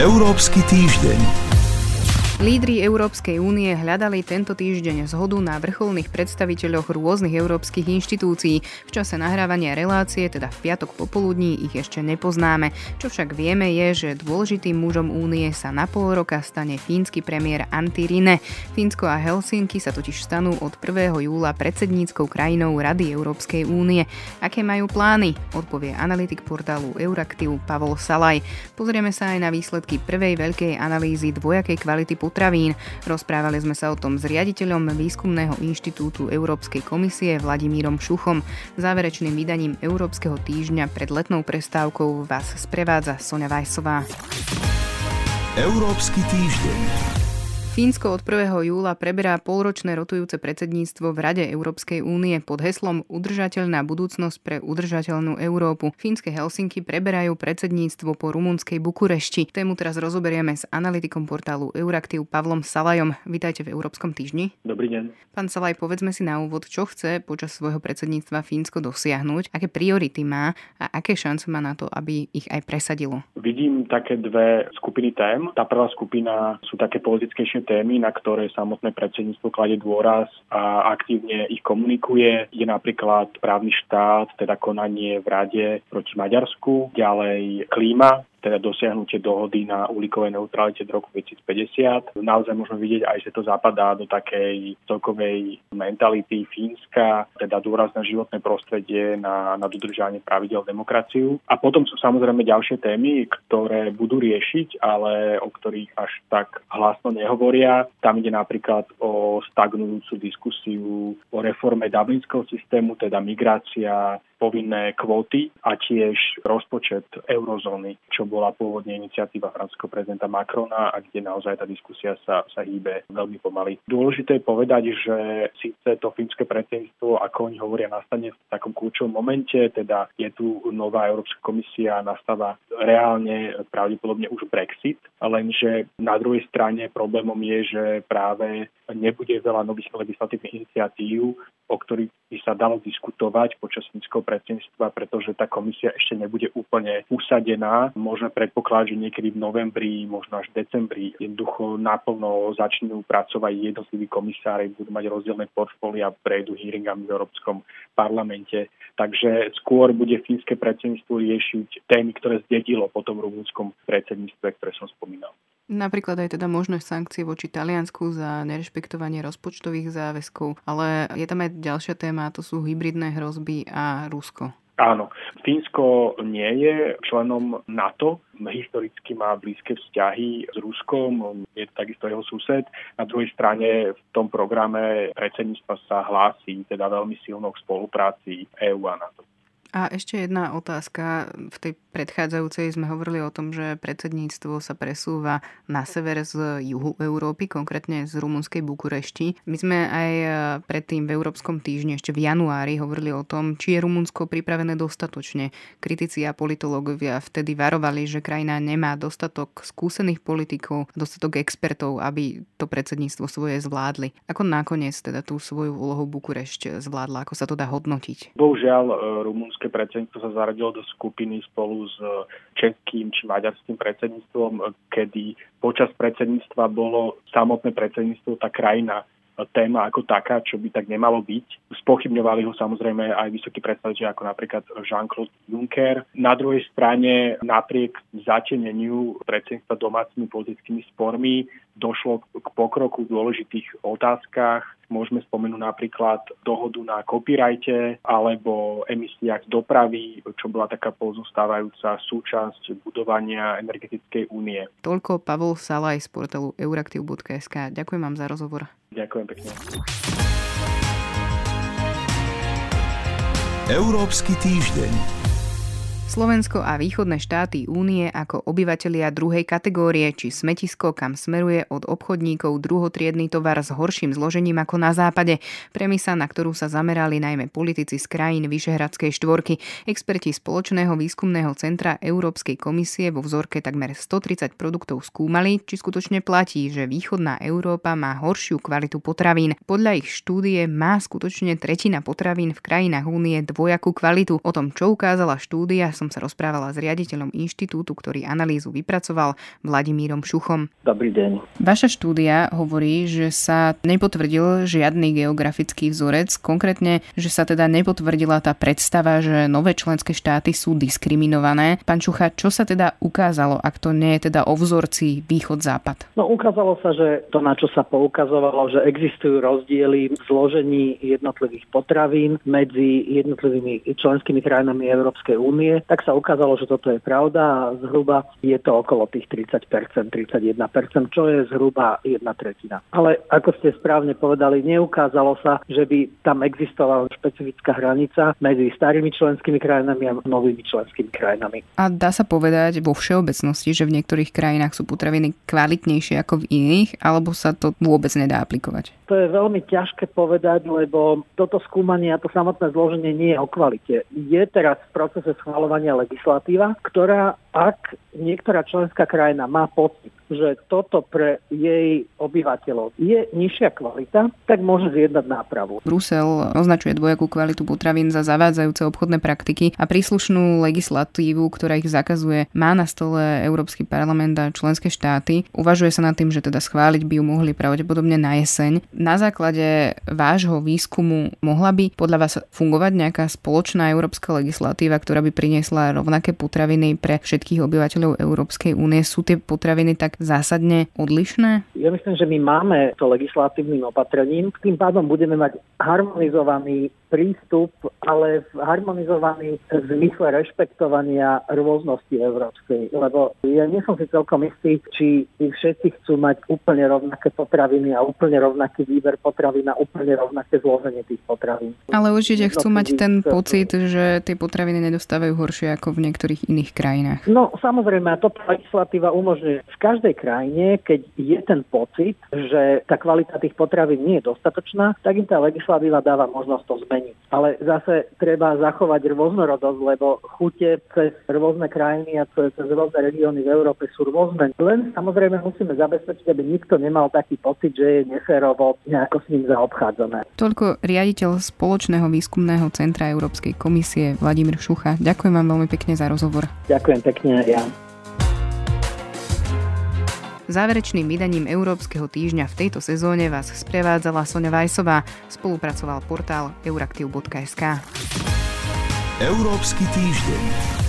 Európsky týždeň. Lídry Európskej únie hľadali tento týždeň zhodu na vrcholných predstaviteľoch rôznych európskych inštitúcií. V čase nahrávania relácie, teda v piatok popoludní, ich ešte nepoznáme. Čo však vieme je, že dôležitým mužom únie sa na pol roka stane fínsky premiér Antti Rinne. Fínsko a Helsinky sa totiž stanú od 1. júla predsedníckou krajinou Rady Európskej únie. Aké majú plány? Odpovie analytik portálu Euraktiv Pavol Salaj. Pozrieme sa aj na výsledky prvej veľkej analýzy dvojakej kvality potravín. Rozprávali sme sa o tom s riaditeľom Výskumného inštitútu Európskej komisie Vladimírom Šuchom. Záverečným vydaním Európskeho týždňa pred letnou prestávkou vás sprevádza Sonja Vajsová. Európsky týždeň. Fínsko od 1. júla preberá polročné rotujúce predsedníctvo v Rade Európskej únie pod heslom Udržateľná budúcnosť pre udržateľnú Európu. Fínske Helsinky preberajú predsedníctvo po rumunskej Bukurešti. Tému teraz rozoberieme s analytikom portálu Euraktiv Pavlom Salajom. Vítajte v Európskom týždni. Dobrý deň. Pán Salaj, povedzme si na úvod, čo chce počas svojho predsedníctva Fínsko dosiahnuť, aké priority má a aké šance má na to, aby ich aj presadilo. Vidím také dve skupiny tém. Tá prvá skupina sú také politickejšie témy, na ktoré samotné predsedníctvo kladie dôraz a aktívne ich komunikuje. Je napríklad právny štát, teda konanie v Rade proti Maďarsku, ďalej klíma, teda dosiahnutie dohody na uhlíkovej neutralite do roku 2050. Naozaj môžeme vidieť aj, že to zapadá do takej celkovej mentality Fínska, teda dôraz na životné prostredie, na, na dodržanie pravidel demokraciu. A potom sú samozrejme ďalšie témy, ktoré budú riešiť, ale o ktorých až tak hlasno nehovoria. Tam ide napríklad o stagnujúcu diskusiu o reforme dublinského systému, teda migrácia, povinné kvóty a tiež rozpočet eurozóny, čo bola pôvodne iniciatíva francúzského prezidenta Macrona a kde naozaj tá diskusia sa, sa hýbe veľmi pomaly. Dôležité je povedať, že síce to fínske predsedníctvo, ako oni hovoria, nastane v takom kľúčovom momente, teda je tu nová Európska komisia, nastáva reálne pravdepodobne už Brexit, lenže na druhej strane problémom je, že práve nebude veľa nových legislatívnych iniciatív, o ktorých by sa dalo diskutovať počas fínskeho predsedníctva, pretože tá komisia ešte nebude úplne usadená. Môžeme predpokladať, že niekedy v novembri, možno až v decembri jednoducho naplno začnú pracovať jednotliví komisári, budú mať rozdielne portfólia, prejdú hearingami v Európskom parlamente. Takže skôr bude fínske predsedníctvo riešiť témy, ktoré zdedilo po tom rumúnskom predsedníctve, ktoré som spomínal. Napríklad aj teda možné sankcie voči Taliansku za nerešpektovanie rozpočtových záväzkov, ale je tam aj ďalšia téma, to sú hybridné hrozby a Rusko. Áno, Fínsko nie je členom NATO, historicky má blízke vzťahy s Ruskom, je takisto jeho sused. Na druhej strane v tom programe predsedníctva sa hlási teda veľmi silnou spolupráci EÚ a NATO. A ešte jedna otázka. V tej predchádzajúcej sme hovorili o tom, že predsedníctvo sa presúva na sever z juhu Európy, konkrétne z rumunskej Bukurešti. My sme aj e, predtým v Európskom týždni, ešte v januári, hovorili o tom, či je Rumunsko pripravené dostatočne. Kritici a politológovia vtedy varovali, že krajina nemá dostatok skúsených politikov, dostatok expertov, aby to predsedníctvo svoje zvládli. Ako nakoniec teda tú svoju úlohu Bukurešť zvládla? Ako sa to dá hodnotiť? Bohužiaľ, e, Rumunsko predsedníctvo sa zaradilo do skupiny spolu s českým či maďarským predsedníctvom, kedy počas predsedníctva bolo samotné predsedníctvo tá krajina téma ako taká, čo by tak nemalo byť. Spochybňovali ho samozrejme aj vysokí predstaviteľi ako napríklad Jean-Claude Juncker. Na druhej strane napriek zateneniu predsedníctva domácimi politickými spormi došlo k pokroku v dôležitých otázkach. Môžeme spomenúť napríklad dohodu na copyrighte alebo emisiách dopravy, čo bola taká pozostávajúca súčasť budovania energetickej únie. Toľko Pavol Salaj z portálu euraktiv.sk. Ďakujem vám za rozhovor. Ďakujem pekne. Európsky týždeň. Slovensko a východné štáty únie ako obyvatelia druhej kategórie či smetisko, kam smeruje od obchodníkov druhotriedný tovar s horším zložením ako na západe. Premisa, na ktorú sa zamerali najmä politici z krajín Vyšehradskej štvorky. Experti Spoločného výskumného centra Európskej komisie vo vzorke takmer 130 produktov skúmali, či skutočne platí, že východná Európa má horšiu kvalitu potravín. Podľa ich štúdie má skutočne tretina potravín v krajinách únie dvojakú kvalitu. O tom, čo ukázala štúdia, som sa rozprávala s riaditeľom inštitútu, ktorý analýzu vypracoval, Vladimírom Šuchom. Dobrý deň. Vaša štúdia hovorí, že sa nepotvrdil žiadny geografický vzorec, konkrétne, že sa teda nepotvrdila tá predstava, že nové členské štáty sú diskriminované. Pán Šucha, čo sa teda ukázalo, ak to nie je teda o vzorci východ-západ? No ukázalo sa, že to, na čo sa poukazovalo, že existujú rozdiely v zložení jednotlivých potravín medzi jednotlivými členskými krajinami Európskej únie, tak sa ukázalo, že toto je pravda a zhruba je to okolo tých 30%, 31%, čo je zhruba jedna tretina. Ale ako ste správne povedali, neukázalo sa, že by tam existovala špecifická hranica medzi starými členskými krajinami a novými členskými krajinami. A dá sa povedať vo všeobecnosti, že v niektorých krajinách sú potraviny kvalitnejšie ako v iných, alebo sa to vôbec nedá aplikovať? To je veľmi ťažké povedať, lebo toto skúmanie a to samotné zloženie nie je o kvalite. Je teraz v procese schvalovania legislatíva, ktorá ak niektorá členská krajina má pocit, že toto pre jej obyvateľov je nižšia kvalita, tak môže zjednať nápravu. Brusel označuje dvojakú kvalitu potravín za zavádzajúce obchodné praktiky a príslušnú legislatívu, ktorá ich zakazuje, má na stole Európsky parlament a členské štáty. Uvažuje sa nad tým, že teda schváliť by ju mohli pravdepodobne na jeseň. Na základe vášho výskumu mohla by podľa vás fungovať nejaká spoločná európska legislatíva, ktorá by priniesla rovnaké potraviny pre všetkých obyvateľov Európskej únie? Sú tie potraviny tak zásadne odlišné? Ja myslím, že my máme to legislatívnym opatrením. Tým pádom budeme mať harmonizovaný prístup, ale harmonizovaný v zmysle rešpektovania rôznosti európskej. Lebo ja nie som si celkom istý, či všetci chcú mať úplne rovnaké potraviny a úplne rovnaký výber potravín a úplne rovnaké zloženie tých potravín. Ale určite chcú mať ten pocit, že tie potraviny nedostávajú horšie ako v niektorých iných krajinách. No samozrejme, a to legislatíva umožňuje v každej krajine, keď je ten pocit, že tá kvalita tých potravín nie je dostatočná, tak im tá legislatíva dáva možnosť to zmeniť zmeniť. Ale zase treba zachovať rôznorodosť, lebo chute cez rôzne krajiny a cez, cez rôzne regióny v Európe sú rôzne. Len samozrejme musíme zabezpečiť, aby nikto nemal taký pocit, že je neférovo nejako s ním zaobchádzané. Toľko riaditeľ Spoločného výskumného centra Európskej komisie Vladimír Šucha. Ďakujem vám veľmi pekne za rozhovor. Ďakujem pekne ja. Záverečným vydaním Európskeho týždňa v tejto sezóne vás sprevádzala Sonja Vajsová, spolupracoval portál euraktiv.sk. Európsky týždeň.